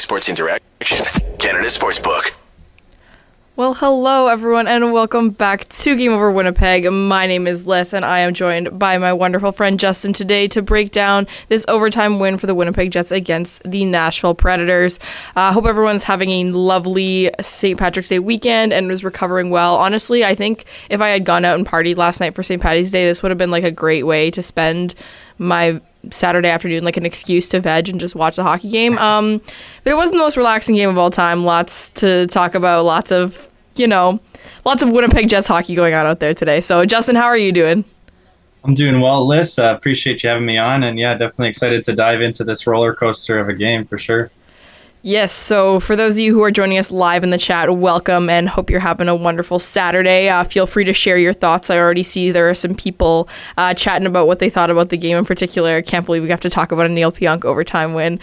Sports Interaction, Canada Sportsbook. Well, hello everyone, and welcome back to Game Over Winnipeg. My name is Lyss, and I am joined by my wonderful friend Justin today to break down this overtime win for the Winnipeg Jets against the Nashville Predators. I uh, hope everyone's having a lovely St. Patrick's Day weekend and was recovering well. Honestly, I think if I had gone out and partied last night for St. Patty's Day, this would have been like a great way to spend my Saturday afternoon like an excuse to veg and just watch the hockey game. Um, but it wasn't the most relaxing game of all time. Lots to talk about. Lots of you know, lots of Winnipeg Jets hockey going on out there today. So Justin, how are you doing? I'm doing well, Lyss. Uh, appreciate you having me on, and yeah, definitely excited to dive into this roller coaster of a game for sure. Yes, so for those of you who are joining us live in the chat, welcome and hope you're having a wonderful Saturday. Uh, feel free to share your thoughts. I already see there are some people uh, chatting about what they thought about the game in particular. I can't believe we have to talk about a Neil Pionk overtime win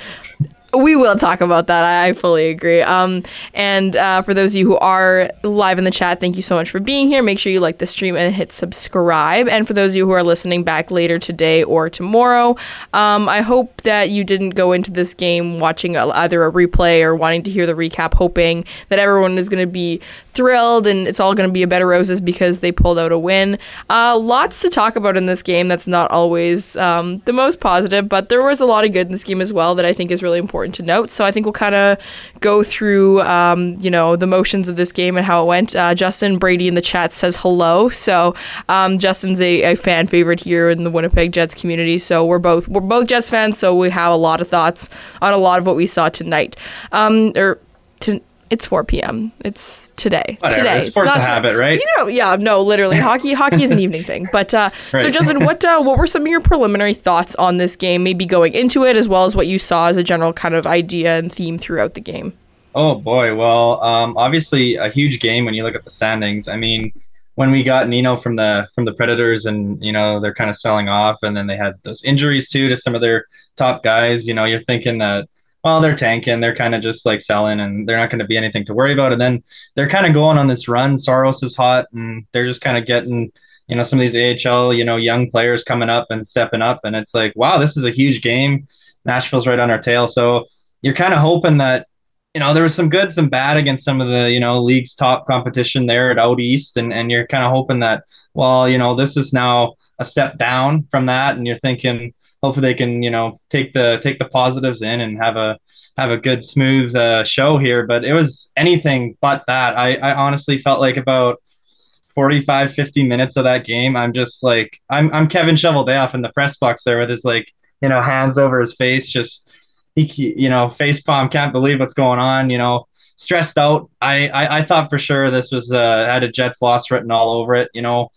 we will talk about that. I, fully agree. Um, and uh, for those of you who are live in the chat, thank you so much for being here. Make sure you like the stream and hit subscribe. And for those of you who are listening back later today or tomorrow, um, I hope that you didn't go into this game watching a, either a replay or wanting to hear the recap, hoping that everyone is going to be thrilled and it's all going to be a bed of roses because they pulled out a win. Uh, lots to talk about in this game. That's not always um, the most positive, but there was a lot of good in this game as well that I think is really important to note. So I think we'll kind of go through, um, you know, the motions of this game and how it went. Uh, Justin Brady in the chat says hello. So um, Justin's a, a, fan favorite here in the Winnipeg Jets community. So we're both we're both Jets fans. So we have a lot of thoughts on a lot of what we saw tonight. Um, or to it's 4 p.m. It's today. Whatever. Today. It's, it's force of habit, right? You know, yeah, no, literally. hockey hockey is an evening thing. But uh, right. so Justin, what uh, what were some of your preliminary thoughts on this game, maybe going into it as well as what you saw as a general kind of idea and theme throughout the game? Oh boy, well, um, obviously a huge game when you look at the standings. I mean, when we got Nino from the from the Predators and you know, they're kind of selling off and then they had those injuries too to some of their top guys, you know, you're thinking that well, they're tanking. They're kind of just like selling, and they're not going to be anything to worry about. And then they're kind of going on this run. Saros is hot, and they're just kind of getting, you know, some of these AHL, you know, young players coming up and stepping up. And it's like, wow, this is a huge game. Nashville's right on our tail. So you're kind of hoping that, you know, there was some good, some bad against some of the, you know, league's top competition there at out east, and and you're kind of hoping that, well, you know, this is now a step down from that, and you're thinking hopefully they can you know take the take the positives in and have a have a good smooth uh, show here. But it was anything but that. I, I honestly felt like about 45 50 minutes of that game i'm just like i'm, I'm kevin Cheveldayoff in the press box there with his like you know hands over his face just he you know face palm can't believe what's going on you know. Stressed out. I i, I thought for sure this was uh had a jets loss written all over it you know.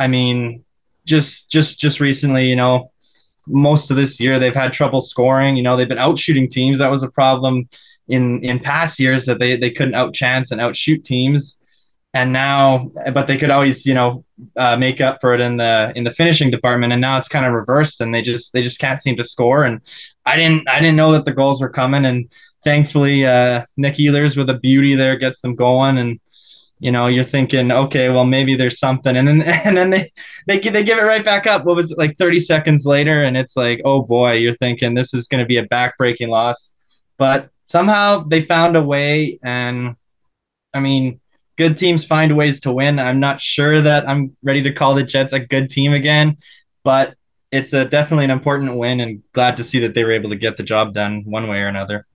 I mean just just just recently you know most of this year they've had trouble scoring. You know, they've been out shooting teams. That was a problem in in past years that they they couldn't outchance and outshoot teams. And now, but they could always, you know, uh, make up for it in the in the finishing department. And now it's kind of reversed, and they just they just can't seem to score. And I didn't I didn't know that the goals were coming. And thankfully, uh, Nick Ehlers with a beauty there gets them going. And you know you're thinking okay well maybe there's something. And then and then they they, they give it right back up. What was it like 30 seconds later? And it's like oh boy you're thinking this is going to be a backbreaking loss. But somehow they found a way. And i mean good teams find ways to win. I'm not sure that i'm ready to call the jets a good team again but it's a definitely an important win. And glad to see that they were able to get the job done one way or another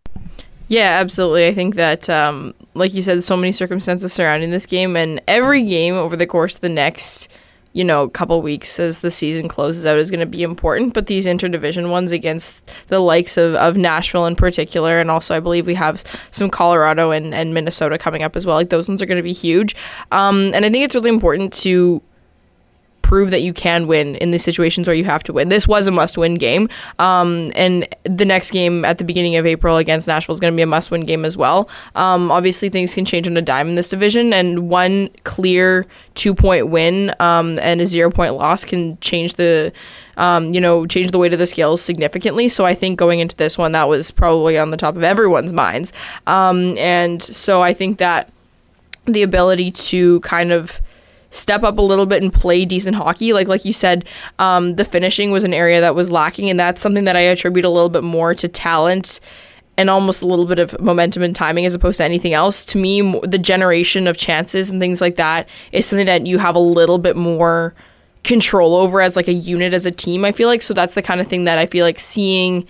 yeah, absolutely. I think that, um, like you said, so many circumstances surrounding this game, and every game over the course of the next, you know, couple weeks as the season closes out is going to be important. But these interdivision ones against the likes of, of Nashville in particular, and also I believe we have some Colorado and, and Minnesota coming up as well. Like those ones are going to be huge. Um, and I think it's really important to prove that you can win in these situations where you have to win. This was a must win game. Um, and the next game at the beginning of April against Nashville is going to be a must win game as well. Um, obviously, things can change on a dime in this division, and one clear two point win um, and a zero point loss can change the. Um, you know, change the weight of the scales significantly. So I think going into this one, that was probably on the top of everyone's minds. Um, and so I think that the ability to kind of step up a little bit and play decent hockey. Like like you said, um, the finishing was an area that was lacking, and that's something that I attribute a little bit more to talent and almost a little bit of momentum and timing as opposed to anything else. To me, the generation of chances and things like that is something that you have a little bit more control over as like a unit as a team. I feel like so that's the kind of thing that I feel like seeing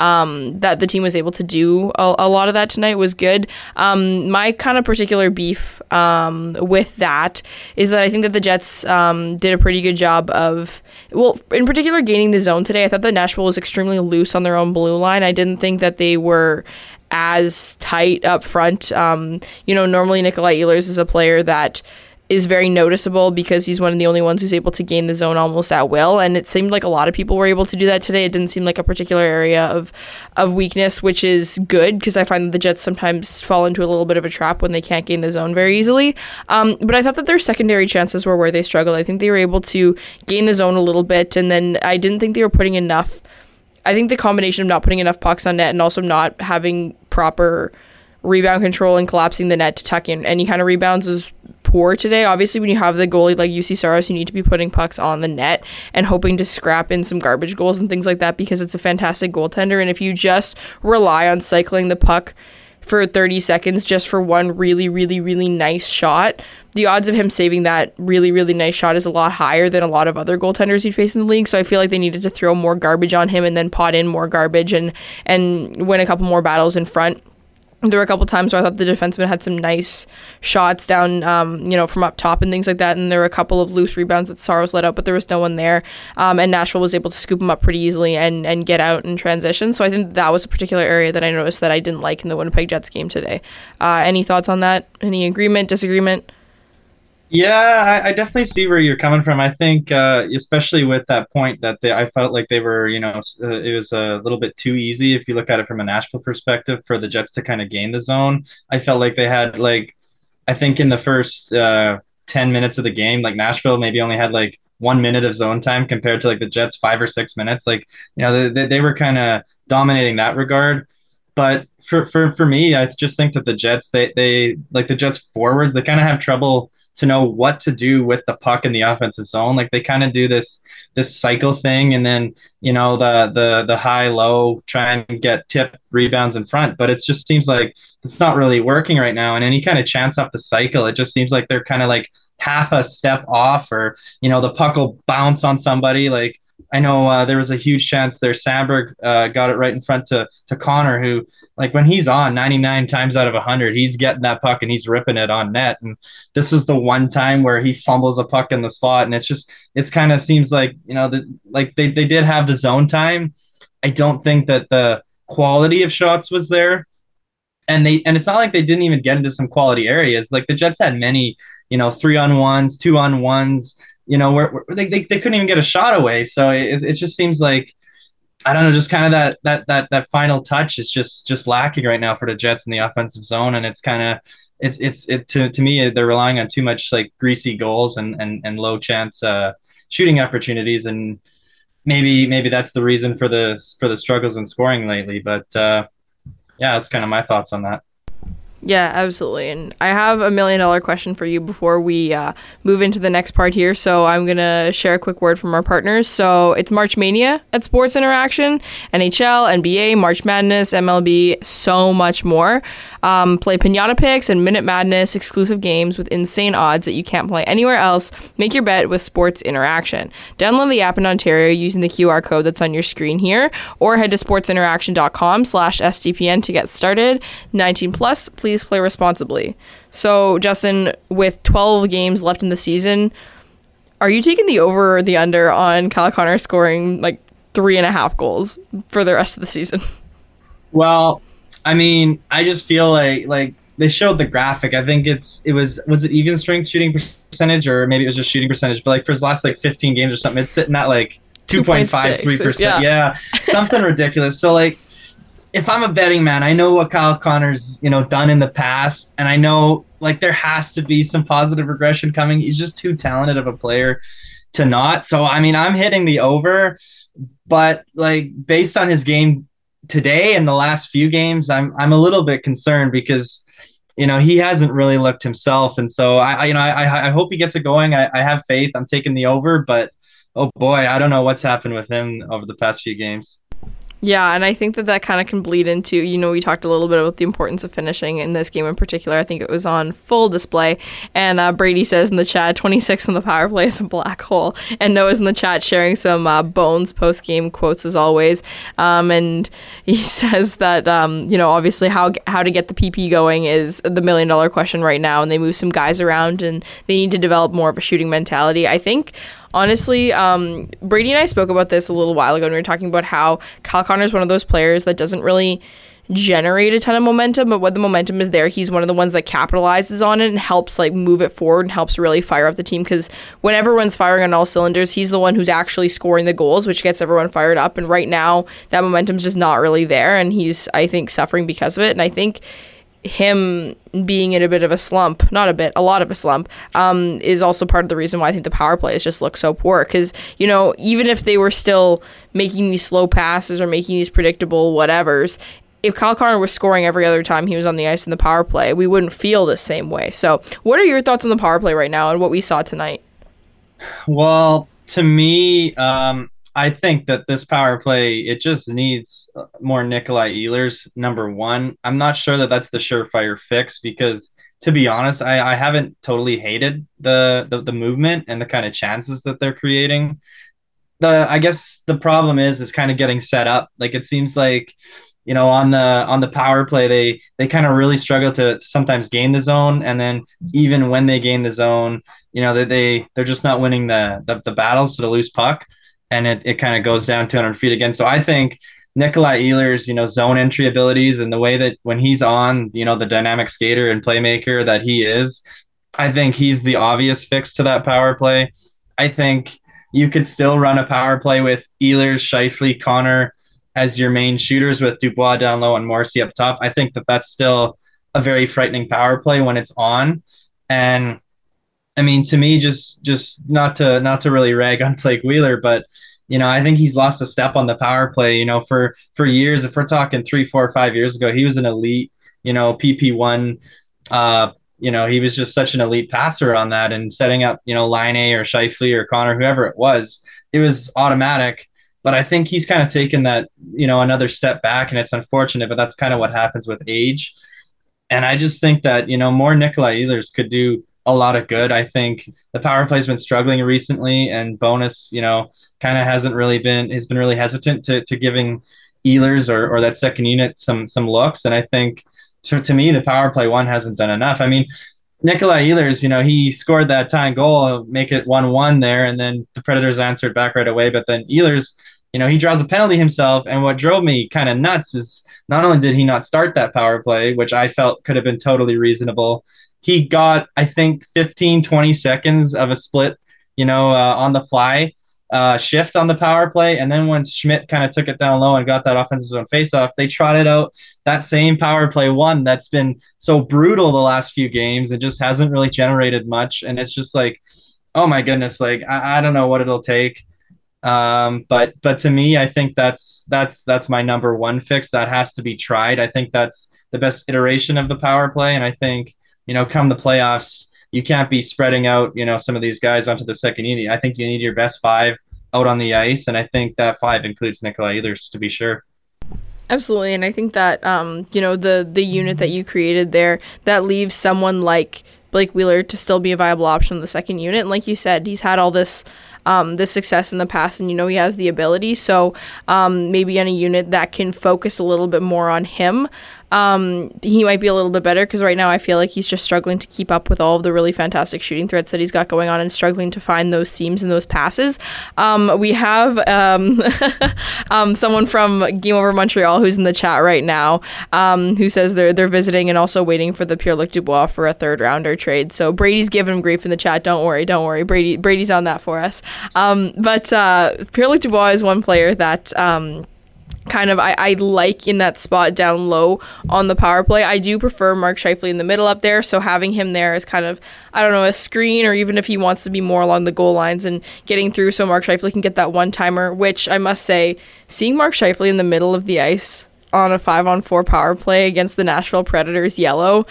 um, that the team was able to do a, a lot of that tonight was good. Um, my kind of particular beef um, with that is that I think that the Jets um, did a pretty good job of, well, in particular, gaining the zone today. I thought that Nashville was extremely loose on their own blue line. I didn't think that they were as tight up front. Um, you know, normally Nikolai Ehlers is a player that is very noticeable because he's one of the only ones who's able to gain the zone almost at will. And it seemed like a lot of people were able to do that today. It didn't seem like a particular area of of weakness, which is good because I find that the Jets sometimes fall into a little bit of a trap when they can't gain the zone very easily. Um, but I thought that their secondary chances were where they struggled. I think they were able to gain the zone a little bit, and then I didn't think they were putting enough. I think the combination of not putting enough pucks on net and also not having proper rebound control and collapsing the net to tuck in any kind of rebounds is poor today. Obviously, when you have the goalie like Juuse Saros, you need to be putting pucks on the net and hoping to scrap in some garbage goals and things like that because it's a fantastic goaltender. And if you just rely on cycling the puck for 30 seconds just for one really, really, really nice shot, the odds of him saving that really, really nice shot is a lot higher than a lot of other goaltenders you'd face in the league. So I feel like they needed to throw more garbage on him and then pot in more garbage and and win a couple more battles in front there were a couple times where I thought the defenseman had some nice shots down, um, you know, from up top and things like that. And there were a couple of loose rebounds that Saros let out, but there was no one there. Um, and Nashville was able to scoop them up pretty easily and, and get out in transition. So I think that was a particular area that I noticed that I didn't like in the Winnipeg Jets game today. Uh, any thoughts on that? Any agreement, disagreement? Yeah, I, I, definitely see where you're coming from. I think, uh, especially with that point that they, I felt like they were, you know, uh, it was a little bit too easy if you look at it from a Nashville perspective for the Jets to kind of gain the zone. I felt like they had like, I think in the first uh, ten minutes of the game, like Nashville maybe only had like one minute of zone time compared to like the Jets five or six minutes. Like, you know, they, they were kind of dominating that regard but for, for for me, I just think that the Jets, they they like the Jets forwards, they kind of have trouble to know what to do with the puck in the offensive zone. Like they kind of do this this cycle thing, and then you know the the the high low try and get tip rebounds in front. But it just seems like it's not really working right now. And any kind of chance off the cycle, it just seems like they're kind of like half a step off, or you know the puck will bounce on somebody like I know uh, there was a huge chance there. Samberg uh, got it right in front to to Connor, who like when he's on 99 times out of 100, he's getting that puck and he's ripping it on net. And this is the one time where he fumbles a puck in the slot, and it's just it's kind of seems like you know that like they they did have the zone time. I don't think that the quality of shots was there. And they and it's not like they didn't even get into some quality areas. Like the Jets had many, you know, three on ones, two on ones, you know, where, where they, they, they couldn't even get a shot away. So it, it just seems like, I don't know, just kind of that that that that final touch is just just lacking right now for the Jets in the offensive zone, and it's kind of it's it's it to to me they're relying on too much like greasy goals and and and low chance uh, shooting opportunities, and maybe maybe that's the reason for the for the struggles in scoring lately. But uh, yeah, that's kind of my thoughts on that. Yeah, absolutely. And I have a million dollar question for you before we uh, move into the next part here. So I'm going to share a quick word from our partners. So it's March Mania at Sports Interaction, NHL, NBA, March Madness, MLB, so much more. Um, play Pinata Picks and Minute Madness exclusive games with insane odds that you can't play anywhere else. Make your bet with Sports Interaction. Download the app in Ontario using the QR code that's on your screen here, or head to sportsinteraction.com slash SDPN to get started. 19 plus, please play responsibly. So, Justin, with 12 games left in the season, are you taking the over or the under on Kyle Connor scoring like three and a half goals for the rest of the season? Well, I mean, I just feel like like they showed the graphic. I think it's it was was it even strength shooting percentage or maybe it was just shooting percentage. But like for his last like 15 games or something, it's sitting at like 2.53 percent. Yeah, something ridiculous. So like, if I'm a betting man, I know what Kyle Connor's you know done in the past, and I know like there has to be some positive regression coming. He's just too talented of a player to not. So I mean, I'm hitting the over, but like based on his game today and the last few games, I'm I'm a little bit concerned because you know he hasn't really looked himself, and so I, you know I I hope he gets it going. I, I have faith. I'm taking the over, but oh boy, I don't know what's happened with him over the past few games. Yeah, and I think that that kind of can bleed into, you know, we talked a little bit about the importance of finishing in this game in particular. I think it was on full display. And uh, Brady says in the chat, 26 on the power play is a black hole. And Noah's in the chat sharing some uh, Bones post game quotes as always. Um, and he says that, um, you know, obviously how, how to get the PP going is the million dollar question right now. And they move some guys around and they need to develop more of a shooting mentality. I think honestly, um, Brady and I spoke about this a little while ago, and we were talking about how Kyle Connor is one of those players that doesn't really generate a ton of momentum, but when the momentum is there, he's one of the ones that capitalizes on it and helps like move it forward and helps really fire up the team. Because when everyone's firing on all cylinders, he's the one who's actually scoring the goals, which gets everyone fired up. And right now, that momentum's just not really there, and he's I think suffering because of it. And I think him being in a bit of a slump, not a bit, a lot of a slump, um, is also part of the reason why I think the power plays just look so poor. Because, you know, even if they were still making these slow passes or making these predictable whatevers, if Kyle Connor was scoring every other time he was on the ice in the power play, we wouldn't feel the same way. So, what are your thoughts on the power play right now and what we saw tonight? Well, to me, um, I think that this power play it just needs more Nikolai Ehlers. Number one, I'm not sure that that's the surefire fix because, to be honest, I, I haven't totally hated the, the the movement and the kind of chances that they're creating. The I guess the problem is is kind of getting set up. Like it seems like you know on the on the power play they they kind of really struggle to, sometimes gain the zone and then even when they gain the zone you know they, they they're just not winning the the, the battles to the loose puck and it, it kind of goes down 200 feet again. So I think Nikolai Ehlers, you know, zone entry abilities and the way that when he's on, you know, the dynamic skater and playmaker that he is, I think he's the obvious fix to that power play. I think you could still run a power play with Ehlers, Scheifele, Connor as your main shooters with Dubois down low and Morrissey up top. I think that that's still a very frightening power play when it's on. And I mean, to me, just just not to not to really rag on Blake Wheeler, but you know, I think he's lost a step on the power play. You know, for for years, if we're talking three, four, five years ago, he was an elite, you know, PP one. Uh, you know, he was just such an elite passer on that and setting up, you know, Laine or Scheifele or Connor, whoever it was, it was automatic. But I think he's kind of taken that, you know, another step back, and it's unfortunate, but that's kind of what happens with age. And I just think that, you know, more Nikolai Ehlers could do a lot of good. I think the power play's been struggling recently, and Bones, you know, kind of hasn't really been has been really hesitant to to giving Ehlers or or that second unit some some looks. And I think to to me, the power play one hasn't done enough. I mean. Nikolai Ehlers, you know, he scored that tying goal, make it one-one there, and then the Predators answered back right away. But then Ehlers, you know, he draws a penalty himself. And what drove me kind of nuts is not only did he not start that power play, which I felt could have been totally reasonable, he got I think 15 20 seconds of a split, you know, uh, on the fly uh, shift on the power play, and then once Schmidt kind of took it down low and got that offensive zone faceoff, they trotted out that same power play one that's been so brutal the last few games. It just hasn't really generated much, and it's just like, oh my goodness, like I, I don't know what it'll take. Um, but but to me, I think that's that's that's my number one fix. That has to be tried. I think that's the best iteration of the power play, and I think you know, come the playoffs, you can't be spreading out, you know, some of these guys onto the second unit. I think you need your best five out on the ice, and I think that five includes Nikolai Ehlers to be sure. Absolutely, and I think that um, you know the the unit that you created there that leaves someone like Blake Wheeler to still be a viable option in the second unit. And like you said, he's had all this um, this success in the past, and you know he has the ability. So um, maybe on a unit that can focus a little bit more on him um, he might be a little bit better because right now I feel like he's just struggling to keep up with all of the really fantastic shooting threats that he's got going on and struggling to find those seams and those passes. Um, we have um, um someone from Game Over Montreal who's in the chat right now um, who says they're they're visiting and also waiting for the Pierre Luc Dubois for a third rounder trade. So Brady's giving him grief in the chat. Don't worry, don't worry. Brady Brady's on that for us. Um, but uh, Pierre Luc Dubois is one player that kind of I, I like in that spot down low on the power play. I do prefer Mark Scheifele in the middle up there, so having him there is kind of I don't know a screen or even if he wants to be more along the goal lines and getting through, so Mark Scheifele can get that one timer. Which I must say, seeing Mark Scheifele in the middle of the ice on a five on four power play against the Nashville Predators yellow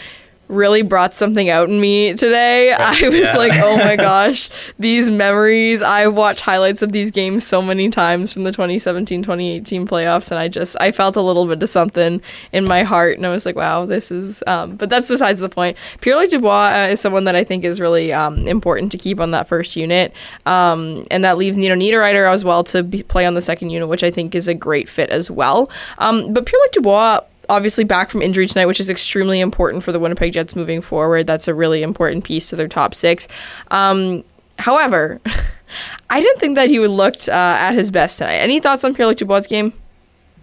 really brought something out in me today. I was Yeah. like, oh my gosh, these memories. I watched highlights of these games so many times from the 2017 2018 playoffs, and I just, I felt a little bit of something in my heart, and I was like, wow, this is, um, but that's besides the point. Pierre Dubois uh, is someone that I think is really um, important to keep on that first unit, um, and that leaves Nino Niederreiter as well to be, play on the second unit, which I think is a great fit as well. Um, but Pierre Dubois, obviously back from injury tonight, which is extremely important for the Winnipeg Jets moving forward. That's a really important piece to their top six. Um, however, I didn't think that he would looked uh, at his best tonight. Any thoughts on Pierre Luc Dubois' game?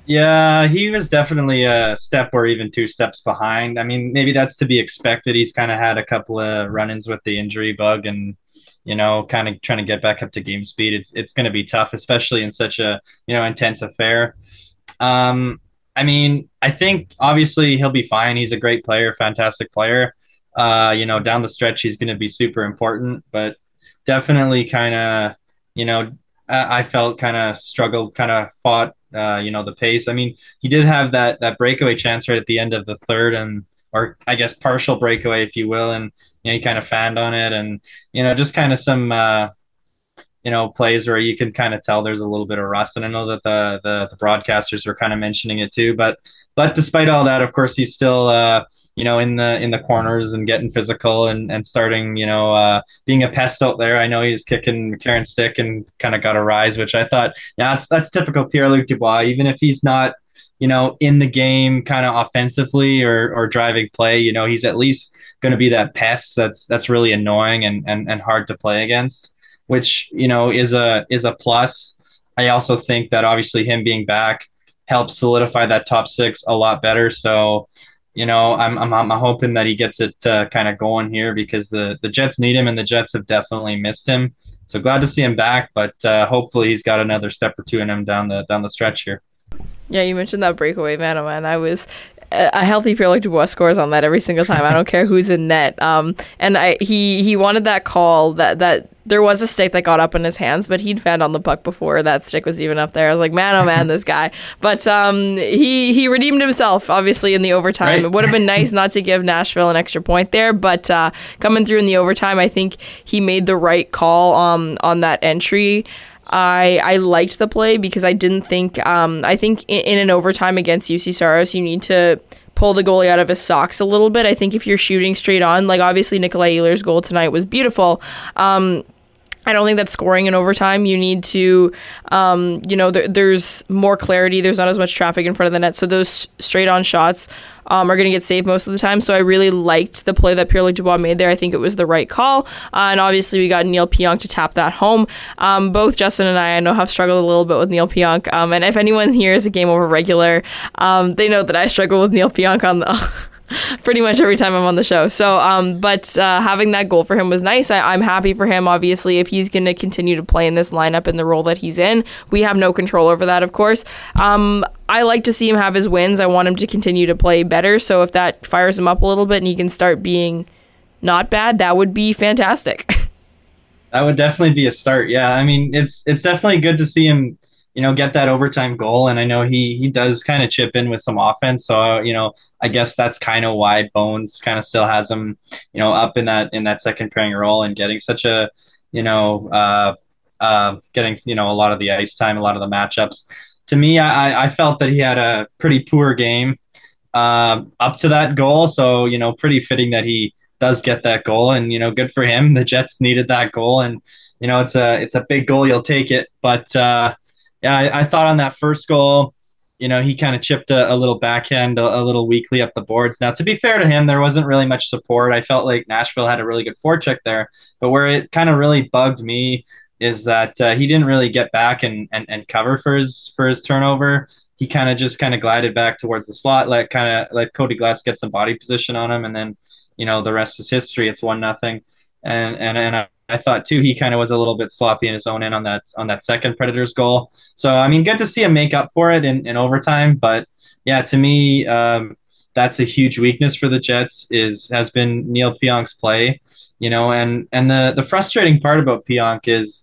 Yeah, he was definitely a step or even two steps behind. I mean, maybe that's to be expected. He's kind of had a couple of run-ins with the injury bug, and you know, kind of trying to get back up to game speed. It's it's going to be tough, especially in such a you know intense affair. Um, I mean, I think obviously he'll be fine. He's a great player, fantastic player. Uh, you know, down the stretch, he's going to be super important, but definitely kind of, you know, I, I felt kind of struggled, kind of fought, uh, you know, the pace. I mean, he did have that that breakaway chance right at the end of the third, and or I guess partial breakaway, if you will, and you know, he kind of fanned on it, and you know, just kind of some. Uh, you know plays where you can kind of tell there's a little bit of rust and i know that the the, the broadcasters were kind of mentioning it too but but despite all that of course he's still uh you know in the in the corners and getting physical and and starting you know uh being a pest out there. I know he's kicking Karen stick and kind of got a rise which i thought yeah that's that's typical pierre-luc dubois. Even if he's not you know in the game kind of offensively or or driving play you know he's at least going to be that pest that's that's really annoying and and, and hard to play against which you know is a is a plus. I also think that obviously him being back helps solidify that top six a lot better. So, you know, I'm I'm, I'm hoping that he gets it uh, kind of going here because the the Jets need him and the Jets have definitely missed him. So glad to see him back, but uh, hopefully he's got another step or two in him down the down the stretch here. Yeah, you mentioned that breakaway man, oh man. I was a healthy Pierre Luc Dubois scores on that every single time. I don't care who's in net. Um, and I he he wanted that call that that there was a stick that got up in his hands, but he'd fanned on the puck before that stick was even up there. I was like, man, oh man, this guy. But um, he he redeemed himself, obviously in the overtime. Right. It would have been nice not to give Nashville an extra point there, but uh, coming through in the overtime, I think he made the right call um, on that entry. I I liked the play because I didn't think um, I think in, in an overtime against Juuse Saros you need to pull the goalie out of his socks a little bit. I think if you're shooting straight on, like obviously Nikolai Ehlers' goal tonight was beautiful. Um, I don't think that's scoring in overtime. You need to, um, you know, there, there's more clarity. There's not as much traffic in front of the net, so those straight on shots um, are going to get saved most of the time. So I really liked the play that Pierre Luc Dubois made there. I think it was the right call, uh, and obviously we got Neil Pionk to tap that home. Um, both Justin and I, I know, have struggled a little bit with Neil Pionk, um, and if anyone here is a game over regular, um, they know that I struggle with Neil Pionk on the. pretty much every time I'm on the show. So, um, but uh, having that goal for him was nice. I, I'm happy for him. Obviously, if he's going to continue to play in this lineup in the role that he's in, we have no control over that, of course. Um, I like to see him have his wins. I want him to continue to play better. So if that fires him up a little bit and he can start being not bad, that would be fantastic. That would definitely be a start. Yeah, I mean, it's it's definitely good to see him, you know, get that overtime goal. And I know he he does kind of chip in with some offense. So you know, I guess that's kind of why Bones kind of still has him, you know, up in that in that second pairing role and getting such a, you know, uh, uh, getting you know a lot of the ice time, a lot of the matchups. To me, I I felt that he had a pretty poor game uh, up to that goal. So you know, pretty fitting that he does get that goal, and you know, good for him. The Jets needed that goal, and you know, it's a it's a big goal. You'll take it, but uh, yeah, I, I thought on that first goal, you know, he kind of chipped a, a little backhand a, a, little weakly up the boards. Now, to be fair to him, there wasn't really much support. I felt like Nashville had a really good forecheck there, but where it kind of really bugged me is that uh, he didn't really get back and, and, and cover for his for his turnover. He kind of just kind of glided back towards the slot, let kind of let Cody Glass get some body position on him, and then you know the rest is history. It's one nothing, and and and I, thought too he kind of was a little bit sloppy in his own end on that on that second Predators goal. So I mean, good to see him make up for it in, in overtime. But yeah, to me, um, that's a huge weakness for the Jets. Is has been Neil Pionk's play, you know, and and the the frustrating part about Pionk is.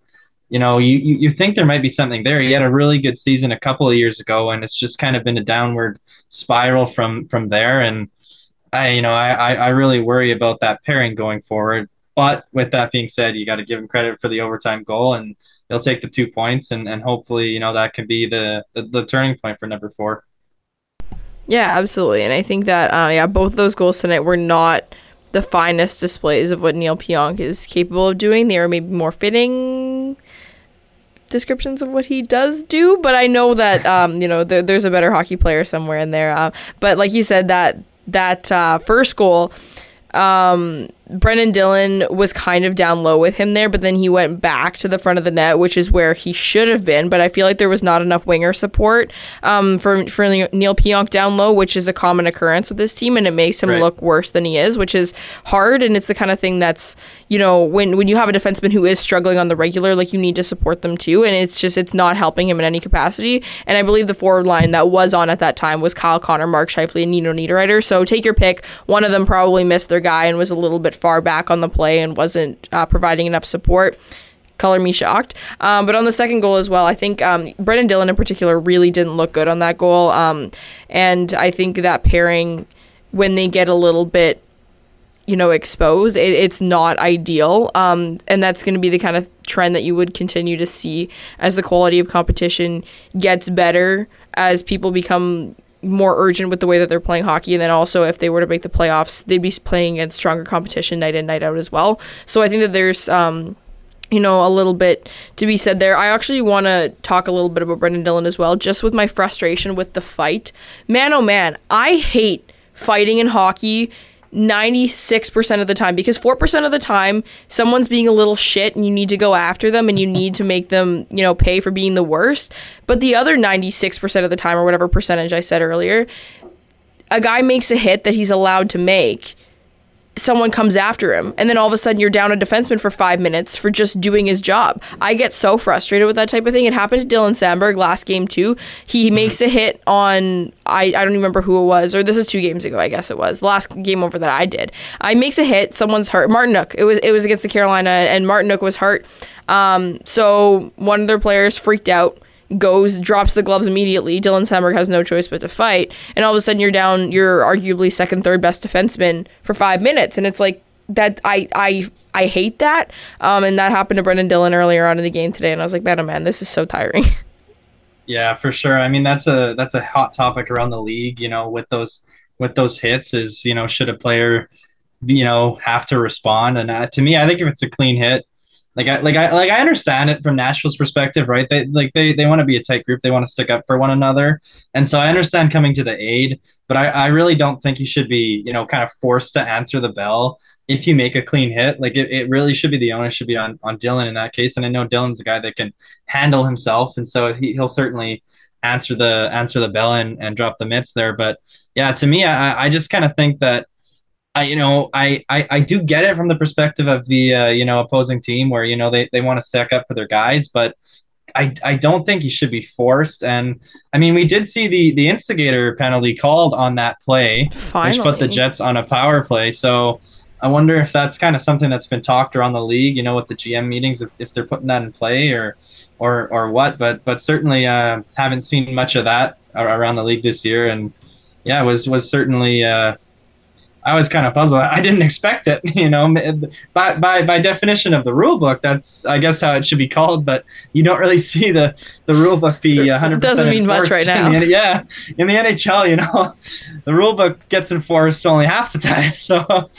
You know, you you think there might be something there. He had a really good season a couple of years ago, and it's just kind of been a downward spiral from from there. And I you know I I really worry about that pairing going forward. But with that being said, you got to give him credit for the overtime goal, and they'll take the two points, and, and hopefully you know that can be the, the the turning point for number four. Yeah, absolutely. And I think that uh, yeah, both those goals tonight were not the finest displays of what Neil Pionk is capable of doing. They are maybe more fitting descriptions of what he does do, but I know that um, you know there, there's a better hockey player somewhere in there. Uh, but like you said, that that uh, first goal. Um, Brendan Dillon was kind of down low with him there, but then he went back to the front of the net, which is where he should have been. But I feel like there was not enough winger support um, for for Neil Pionk down low, which is a common occurrence with this team, and it makes him right. look worse than he is, which is hard. And it's the kind of thing that's you know when when you have a defenseman who is struggling on the regular, like you need to support them too, and it's just it's not helping him in any capacity. And I believe the forward line that was on at that time was Kyle Connor, Mark Scheifele, and Nino Niederreiter. So take your pick. One of them probably missed their guy and was a little bit far back on the play and wasn't uh, providing enough support color me shocked. Um, but on the second goal as well, I think um, Brendan Dillon in particular really didn't look good on that goal. Um, and I think that pairing, when they get a little bit, you know, exposed, it, it's not ideal. Um, and that's going to be the kind of trend that you would continue to see as the quality of competition gets better, as people become more urgent with the way that they're playing hockey. And then also, if they were to make the playoffs, they'd be playing against stronger competition night in, night out as well. So I think that there's, um, you know, a little bit to be said there. I actually want to talk a little bit about Brendan Dillon as well, just with my frustration with the fight. Man, oh man, I hate fighting in hockey 96% of the time because 4% of the time someone's being a little shit and you need to go after them and you need to make them, you know, pay for being the worst. But the other 96% of the time or whatever percentage I said earlier, a guy makes a hit that he's allowed to make someone comes after him and then all of a sudden you're down a defenseman for five minutes for just doing his job. I get so frustrated with that type of thing. It happened to dylan Samberg last game too. He mm-hmm. makes a hit on I, I don't even remember who it was or this is two games ago i guess it was the last game over that i did. I makes a hit someone's hurt. Martinook it was it was against the carolina and Martinook was hurt. Um, so one of their players freaked out goes, drops the gloves immediately. Dylan Samberg has no choice but to fight. And all of a sudden, you're down, you're arguably second, third best defenseman for five minutes. And it's like, that I I I hate that. Um, and that happened to Brendan Dillon earlier on in the game today, and I was like, man, oh man, this is so tiring. Yeah, for sure. I mean, that's a that's a hot topic around the league. You know, with those with those hits, is you know, should a player, you know, have to respond? And uh, to me, I think if it's a clean hit, like I like I like I understand it from Nashville's perspective, right? They like they they want to be a tight group. They want to stick up for one another. And so I understand coming to the aid, but I, I really don't think you should be, you know, kind of forced to answer the bell if you make a clean hit. Like it, it really should be the onus should be on on Dylan in that case. And I know Dylan's a guy that can handle himself. And so he, he'll certainly answer the answer the bell and, and drop the mitts there. But yeah, to me, I, I just kind of think that I, you know, I, I, I do get it from the perspective of the, uh, you know, opposing team where, you know, they, they want to stack up for their guys, but I, I don't think he should be forced. And I mean, we did see the, the instigator penalty called on that play, Finally. which put the Jets on a power play. So I wonder if that's kind of something that's been talked around the league, you know, with the GM meetings, if, if they're putting that in play or, or, or what, but, but certainly, uh, haven't seen much of that around the league this year. And yeah, it was, was certainly, uh, I was kind of puzzled. I didn't expect it, you know. By by by definition of the rule book, that's I guess how it should be called. But you don't really see the the rule book be 100. Doesn't mean much right now. In the, yeah, in the NHL, you know, the rule book gets enforced only half the time. So.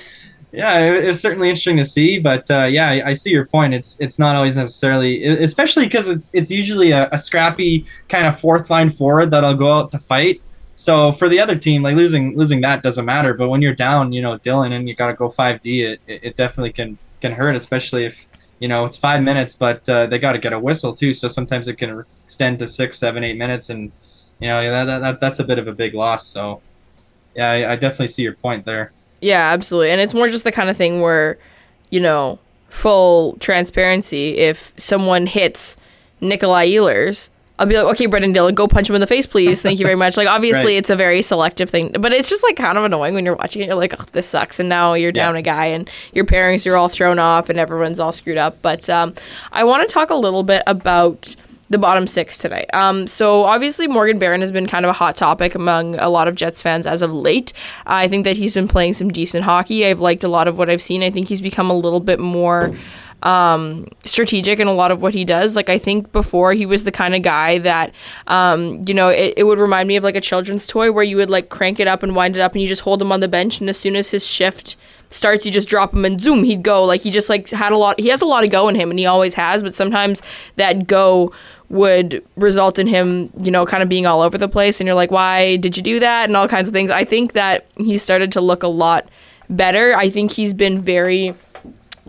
Yeah, it, it's certainly interesting to see, but uh, yeah, I, I, see your point. It's it's not always necessarily, especially because it's it's usually a, a scrappy kind of fourth line forward that'll go out to fight, so for the other team, like losing losing that doesn't matter. But when you're down, you know, Dylan, and you got to go five D, it, it definitely can can hurt, especially if you know it's five minutes, but uh, they got to get a whistle too. So sometimes it can extend to six, seven, eight minutes, and you know that, that that's a bit of a big loss. So yeah, I, I definitely see your point there. Yeah, absolutely, and it's more just the kind of thing where you know full transparency. If someone hits Nikolai Ehlers I'll be like, okay, Brendan Dillon, go punch him in the face, please. Thank you very much. Like, obviously, right. it's a very selective thing, but it's just like kind of annoying when you're watching it. You're like, oh, this sucks, and now you're down yeah. a guy, and your pairings are all thrown off, and everyone's all screwed up. But um, I want to talk a little bit about the bottom six tonight. Um, so obviously Morgan Barron has been kind of a hot topic among a lot of Jets fans as of late. I think that he's been playing some decent hockey. I've liked a lot of what I've seen. I think he's become a little bit more um, strategic in a lot of what he does. Like I think before he was the kind of guy that, um, you know, it, it would remind me of like a children's toy where you would like crank it up and wind it up and you just hold him on the bench and as soon as his shift starts, you just drop him and zoom, he'd go. Like he just like had a lot. He has a lot of go in him and he always has. But sometimes that go would result in him, you know, kind of being all over the place and you're like, why did you do that? And all kinds of things. I think that he started to look a lot better. I think he's been very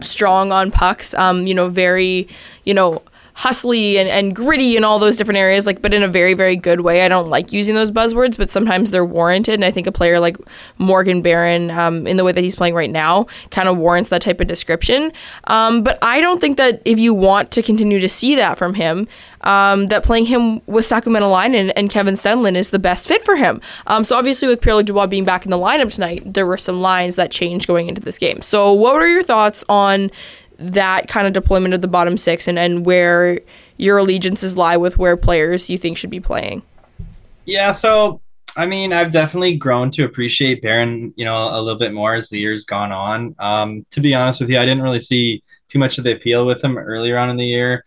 strong on pucks. Um, you know, very, you know, hustly and, and gritty in all those different areas, like but in a very, very good way. I don't like using those buzzwords, but sometimes they're warranted. And I think a player like Morgan Barron, um, in the way that he's playing right now, kind of warrants that type of description. Um, but I don't think that if you want to continue to see that from him, um, that playing him with Saku Maenalanen and Kevin Stenlund is the best fit for him. Um, so obviously with Pierre-Luc Dubois being back in the lineup tonight, there were some lines that changed going into this game. So what are your thoughts on that kind of deployment of the bottom six and, and where your allegiances lie with where players you think should be playing? Yeah, so I mean, I've definitely grown to appreciate Barron, you know, a little bit more as the years gone on. Um, to be honest with you, I didn't really see too much of the appeal with him earlier on in the year.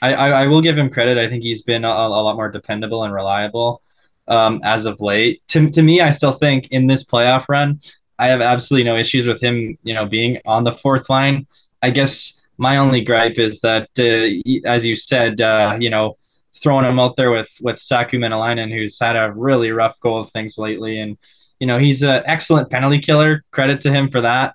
I, I, I will give him credit. I think he's been a, a lot more dependable and reliable um, as of late. To, to me, I still think in this playoff run, I have absolutely no issues with him, you know, being on the fourth line. I guess my only gripe is that, uh, as you said, uh, you know, throwing him out there with with Saku Maenalanen, who's had a really rough go of things lately, and you know he's an excellent penalty killer. Credit to him for that,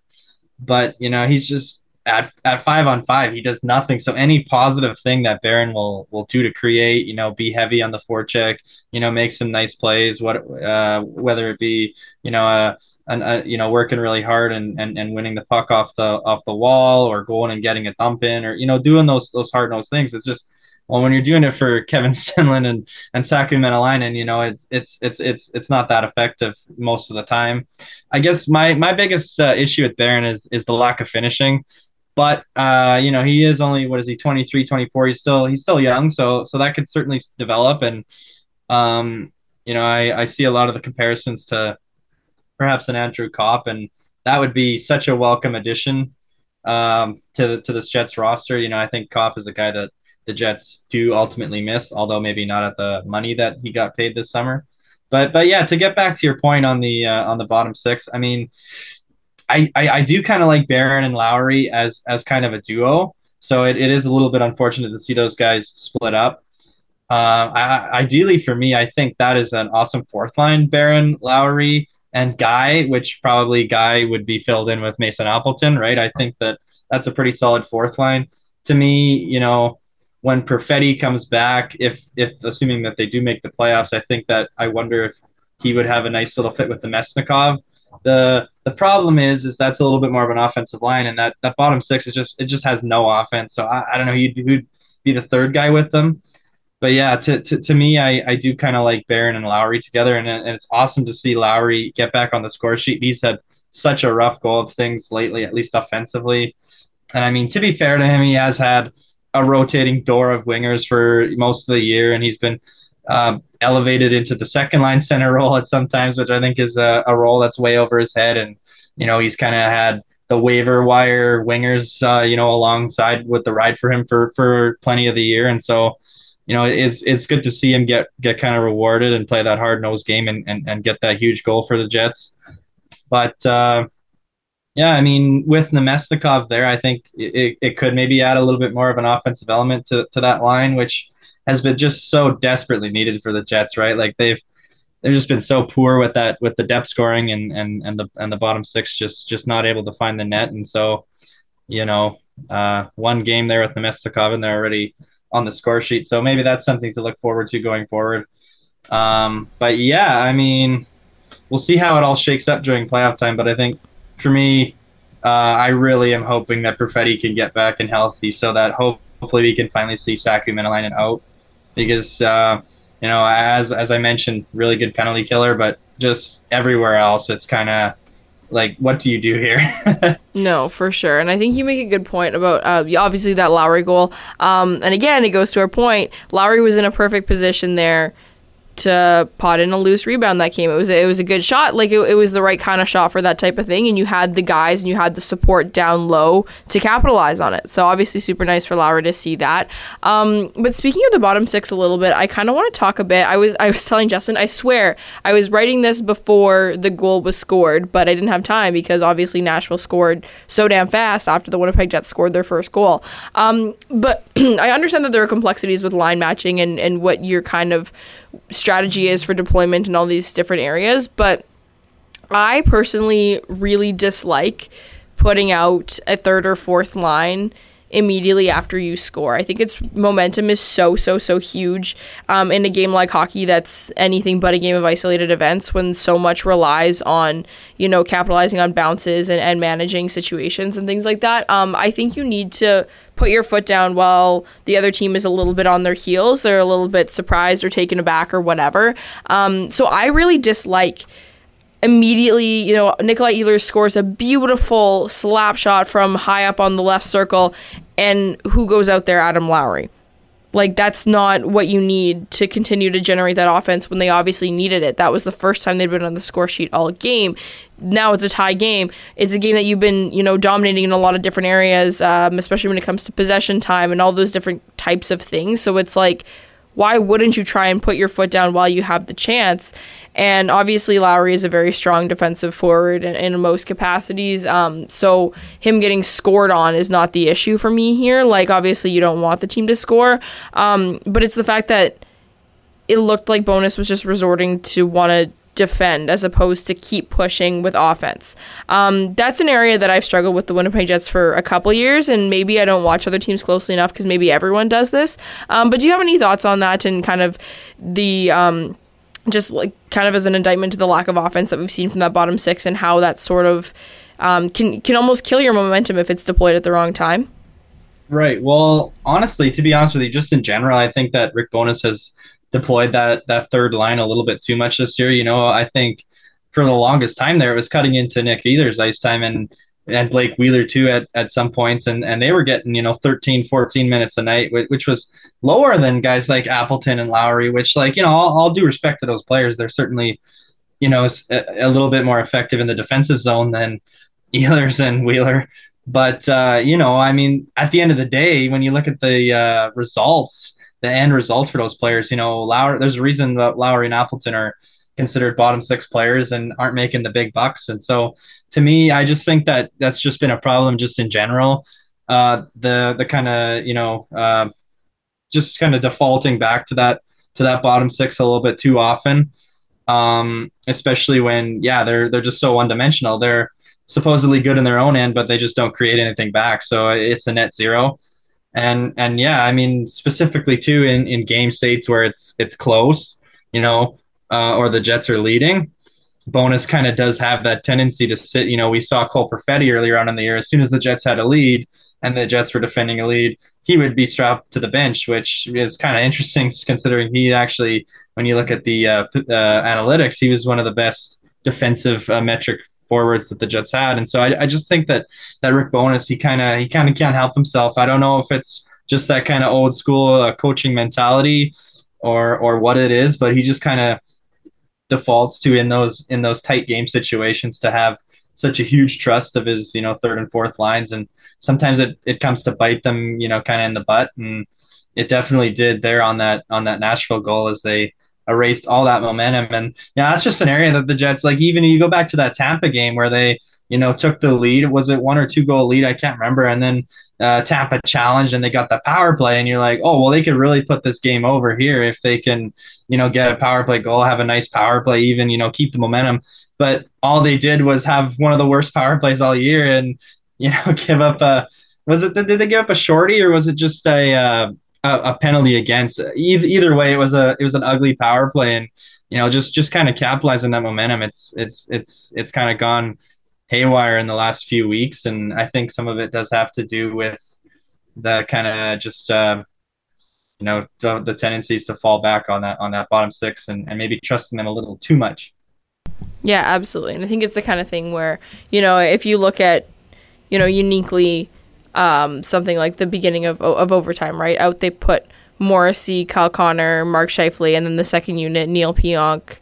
but you know he's just at at five on five, he does nothing. So any positive thing that Barron will will do to create, you know, be heavy on the forecheck, you know, make some nice plays. What uh, whether it be you know a, a, a, you know working really hard and, and and winning the puck off the off the wall or going and getting a dump in or you know doing those those hard nosed things. It's just well when you're doing it for Kevin Stenlund and and Saku Maenalanen, you know it's it's it's it's it's not that effective most of the time. I guess my my biggest uh, issue with Barron is is the lack of finishing but uh, you know he is only what is he 23 24 he's still he's still young so so that could certainly develop and um, you know I, I see a lot of the comparisons to perhaps an Andrew Copp and that would be such a welcome addition um, to to this Jets roster you know I think Copp is a guy that the Jets do ultimately miss although maybe not at the money that he got paid this summer but but yeah to get back to your point on the uh, on the bottom six I mean I, I, I do kind of like Barron and Lowry as as kind of a duo. So it, it is a little bit unfortunate to see those guys split up. Uh, I, ideally for me, I think that is an awesome fourth line: Barron, Lowry, and Guy. Which probably Guy would be filled in with Mason Appleton, right? I think that that's a pretty solid fourth line. To me, you know, when Perfetti comes back, if if assuming that they do make the playoffs, I think that I wonder if he would have a nice little fit with Namestnikov. The the problem is is that's a little bit more of an offensive line, and that that bottom six is just it just has no offense. So I, I don't know who'd, who'd be the third guy with them. But yeah, to, to, to me, I, I do kind of like Barron and Lowry together, and, and it's awesome to see Lowry get back on the score sheet. He's had such a rough go of things lately, at least offensively. And I mean, to be fair to him, he has had a rotating door of wingers for most of the year, and he's been uh, elevated into the second line center role at sometimes, which I think is a, a role that's way over his head. And, you know, he's kind of had the waiver wire wingers, uh, you know, alongside with the ride for him for, for plenty of the year. And so, you know, it's, it's good to see him get, get kind of rewarded and play that hard nosed game and, and, and get that huge goal for the Jets. But, uh, yeah, I mean, with Namestnikov there, I think it, it could maybe add a little bit more of an offensive element to, to that line, which has been just so desperately needed for the Jets, right? Like they've they've just been so poor with that with the depth scoring and and and the and the bottom six just just not able to find the net, and so you know uh, one game there with the Namestnikov and they're already on the score sheet, so maybe that's something to look forward to going forward. Um, but yeah, I mean, we'll see how it all shakes up during playoff time. But I think for me, uh, I really am hoping that Perfetti can get back and healthy so that hope, hopefully we can finally see Saku Maenalanen out because uh, you know, as as I mentioned, really good penalty killer, but just everywhere else, it's kind of like what do you do here? no, for sure. And I think you make a good point about uh, obviously that Lowry goal. Um, and again, it goes to our point. Lowry was in a perfect position there to pot in a loose rebound that came. It was it was a good shot. Like it, it was the right kind of shot for that type of thing. And you had the guys and you had the support down low to capitalize on it. So obviously super nice for Lowry to see that. Um, but speaking of the bottom six a little bit, I kind of want to talk a bit. I was I was telling Justin, I swear I was writing this before the goal was scored, but I didn't have time because obviously Nashville scored so damn fast after the Winnipeg Jets scored their first goal. Um, but I understand that there are complexities with line matching and and what you're kind of strategy is for deployment in all these different areas, but I personally really dislike putting out a third or fourth line immediately after you score. I think its momentum is so so so huge um, in a game like hockey that's anything but a game of isolated events when so much relies on you know capitalizing on bounces and, and managing situations and things like that. Um, I think you need to put your foot down while the other team is a little bit on their heels. They're a little bit surprised or taken aback or whatever. Um, so I really dislike immediately, you know, Nikolai Ehlers scores a beautiful slap shot from high up on the left circle, and who goes out there? Adam Lowry. Like that's not what you need to continue to generate that offense when they obviously needed it. That was the first time they'd been on the score sheet all game. Now it's a tie game. It's a game that you've been, you know, dominating in a lot of different areas, um, especially when it comes to possession time and all those different types of things. So it's like, why wouldn't you try and put your foot down while you have the chance? And obviously, Lowry is a very strong defensive forward in, in most capacities. Um, so him getting scored on is not the issue for me here. Like, obviously, you don't want the team to score, um, but it's the fact that it looked like Bowness was just resorting to want to defend as opposed to keep pushing with offense. Um, that's an area that I've struggled with the Winnipeg Jets for a couple years, and maybe I don't watch other teams closely enough because maybe everyone does this. Um, but do you have any thoughts on that and kind of the um, just like kind of as an indictment to the lack of offense that we've seen from that bottom six and how that sort of um, can can almost kill your momentum if it's deployed at the wrong time. Right. Well, honestly, to be honest with you, just in general, I think that Rick Bowness has deployed that that third line a little bit too much this year. You know, I think for the longest time there, it was cutting into Nick Ehlers' ice time, and and Blake Wheeler too at, at some points and, and they were getting you know 13 14 minutes a night which was lower than guys like Appleton and Lowry which like you know all, all due respect to those players they're certainly you know a, a, little bit more effective in the defensive zone than Ehlers and Wheeler but uh, you know I mean at the end of the day when you look at the uh, results the end results for those players you know Lowry there's a reason that Lowry and Appleton are considered bottom six players and aren't making the big bucks. And so to me, I just think that that's just been a problem just in general. Uh, the the kind of you know uh, just kind of defaulting back to that to that bottom six a little bit too often, um, especially when yeah they're they're just so one dimensional. They're supposedly good in their own end, but they just don't create anything back. So it's a net zero. And and yeah, I mean specifically too in in game states where it's it's close, you know, uh, or the Jets are leading, Bowness kind of does have that tendency to sit. You know, we saw Cole Perfetti earlier on in the year. As soon as the Jets had a lead and the Jets were defending a lead, he would be strapped to the bench, which is kind of interesting considering he actually, when you look at the uh, uh, analytics, he was one of the best defensive uh, metric forwards that the Jets had. And so I, I just think that that Rick Bowness, he kind of he kind of can't help himself. I don't know if it's just that kind of old school uh, coaching mentality or or what it is, but he just kind of defaults to in those in those tight game situations to have such a huge trust of his you know third and fourth lines and sometimes it, it comes to bite them you know kind of in the butt and it definitely did there on that on that Nashville goal as they erased all that momentum. And yeah that's just an area that the Jets like even you go back to that Tampa game where they you know took the lead was it one or two goal lead? I can't remember. And then uh, Tampa challenged and they got the power play and you're like, oh well, they could really put this game over here if they can, you know, get a power play goal, have a nice power play, even you know, keep the momentum. But all they did was have one of the worst power plays all year and you know give up a was it did they give up a shorty or was it just a uh, a, a penalty against either either way it was a it was an ugly power play and you know just just kind of capitalizing that momentum it's it's it's it's kind of gone haywire in the last few weeks, and I think some of it does have to do with the kind of just uh, you know the, the, tendencies to fall back on that on that bottom six and, and maybe trusting them a little too much. Yeah, absolutely. And I think it's the kind of thing where, you know, if you look at, you know, uniquely um, something like the beginning of, of overtime, right? Out they put Morrissey, Kyle Connor, Mark Scheifele, and then the second unit, Neil Pionk,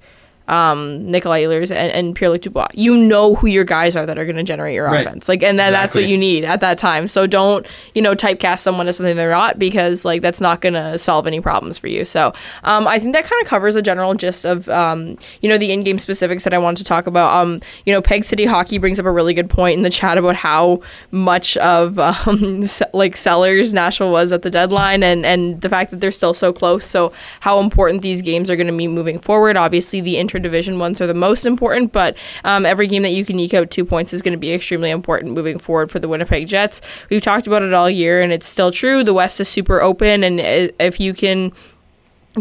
um, Nikolai Ehlers and, and Pierre Luc Dubois. You know who your guys are that are going to generate your Right. offense. Like, and then that's what you need at that time. So don't, you know, typecast someone as something they're not because, like, that's not going to solve any problems for you. So um, I think that kind of covers the general gist of, um, you know, the in game specifics that I wanted to talk about. Um, you know, Peg City Hockey brings up a really good point in the chat about how much of, um, like, sellers Nashville was at the deadline and, and the fact that they're still so close. So how important these games are going to be moving forward. Obviously, the interdivision ones are the most important, but um, every game that you can eke out two points is going to be extremely important moving forward for the Winnipeg Jets. We've talked about it all year, and it's still true. The West is super open, and if you can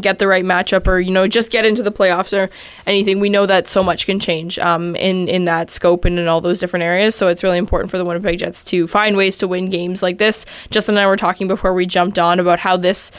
get the right matchup or you know just get into the playoffs or anything we know that so much can change um, in in that scope and in all those different areas so it's really important for the winnipeg jets to find ways to win games like this justin and i were talking before we jumped on about how this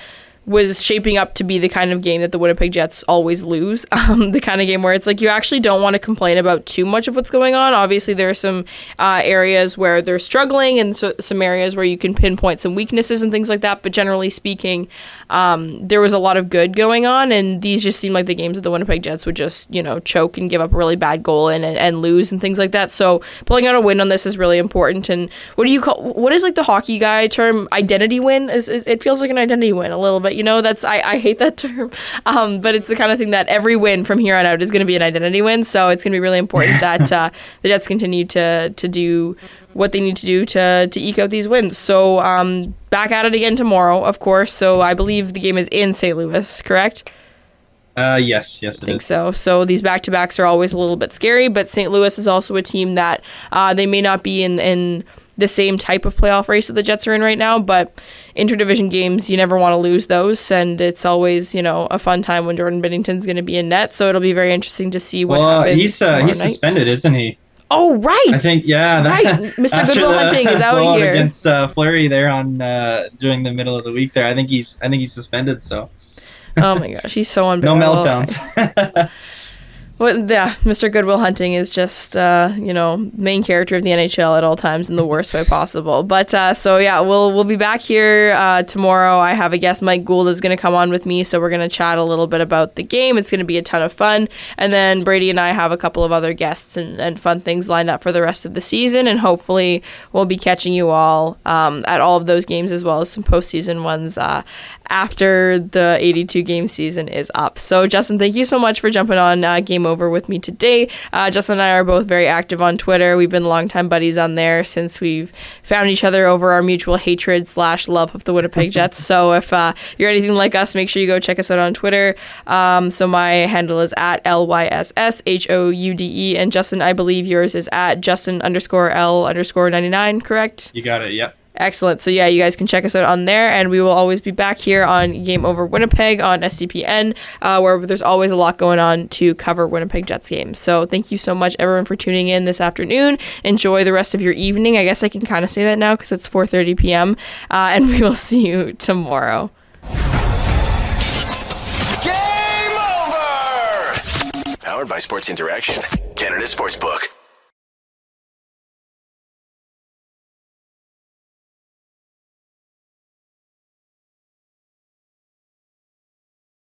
was shaping up to be the kind of game that the Winnipeg Jets always lose. Um, the kind of game where it's like you actually don't want to complain about too much of what's going on. Obviously, there are some uh, areas where they're struggling and so, some areas where you can pinpoint some weaknesses and things like that. But generally speaking, um, there was a lot of good going on, and these just seemed like the games that the Winnipeg Jets would just, you know, choke and give up a really bad goal and, and, and lose and things like that. So pulling out a win on this is really important. And what do you call what is like the hockey guy term? Identity win? Is, is it feels like an identity win a little bit. You know, that's I, I hate that term, um, but it's the kind of thing that every win from here on out is going to be an identity win. So it's going to be really important that uh, the Jets continue to to do what they need to do to to eke out these wins. So um, back at it again tomorrow, of course. So I believe the game is in St. Louis, correct? Uh, yes, yes, I think is. so. So these back to backs are always a little bit scary, but St. Louis is also a team that uh, they may not be in in the same type of playoff race that the Jets are in right now, but interdivision games you never want to lose those, and it's always you know a fun time when Jordan Binnington's going to be in net. So it'll be very interesting to see what Well, happens. He's uh, he's night. suspended, isn't he? Oh right, I think yeah. that- Right, Mr. Goodwill the Hunting is out blowout here. against uh, Fleury there on uh, during the middle of the week. There, I think he's I think he's suspended. So oh my gosh, he's so unbelievable. no meltdowns. Well, yeah, Mr. Goodwill Hunting is just, uh, you know, main character of the NHL at all times in the worst way possible. But uh, so yeah, we'll we'll be back here uh, tomorrow. I have a guest, Mike Gould, is going to come on with me, so we're going to chat a little bit about the game. It's going to be a ton of fun, and then Brady and I have a couple of other guests and, and fun things lined up for the rest of the season, and hopefully we'll be catching you all um, at all of those games as well as some postseason ones uh, after the 82 game season is up. So Justin, thank you so much for jumping on uh, Game Over with me today. Uh, Justin and I are both very active on Twitter. We've been longtime buddies on there since we've found each other over our mutual hatred slash love of the Winnipeg Jets. so if uh, you're anything like us, make sure you go check us out on Twitter. Um, so my handle is at L Y S S H O U D E, and Justin, I believe yours is at Justin underscore L underscore 99, correct? you got it. Yep. Excellent. So yeah, you guys can check us out on there, and we will always be back here on Game Over Winnipeg on SDPN, uh, where there's always a lot going on to cover Winnipeg Jets games. So thank you so much, everyone, for tuning in this afternoon. Enjoy the rest of your evening. I guess I can kind of say that now because it's 4:30 p.m. Uh, and we will see you tomorrow. Game over! Powered by Sports Interaction, Canada Sportsbook.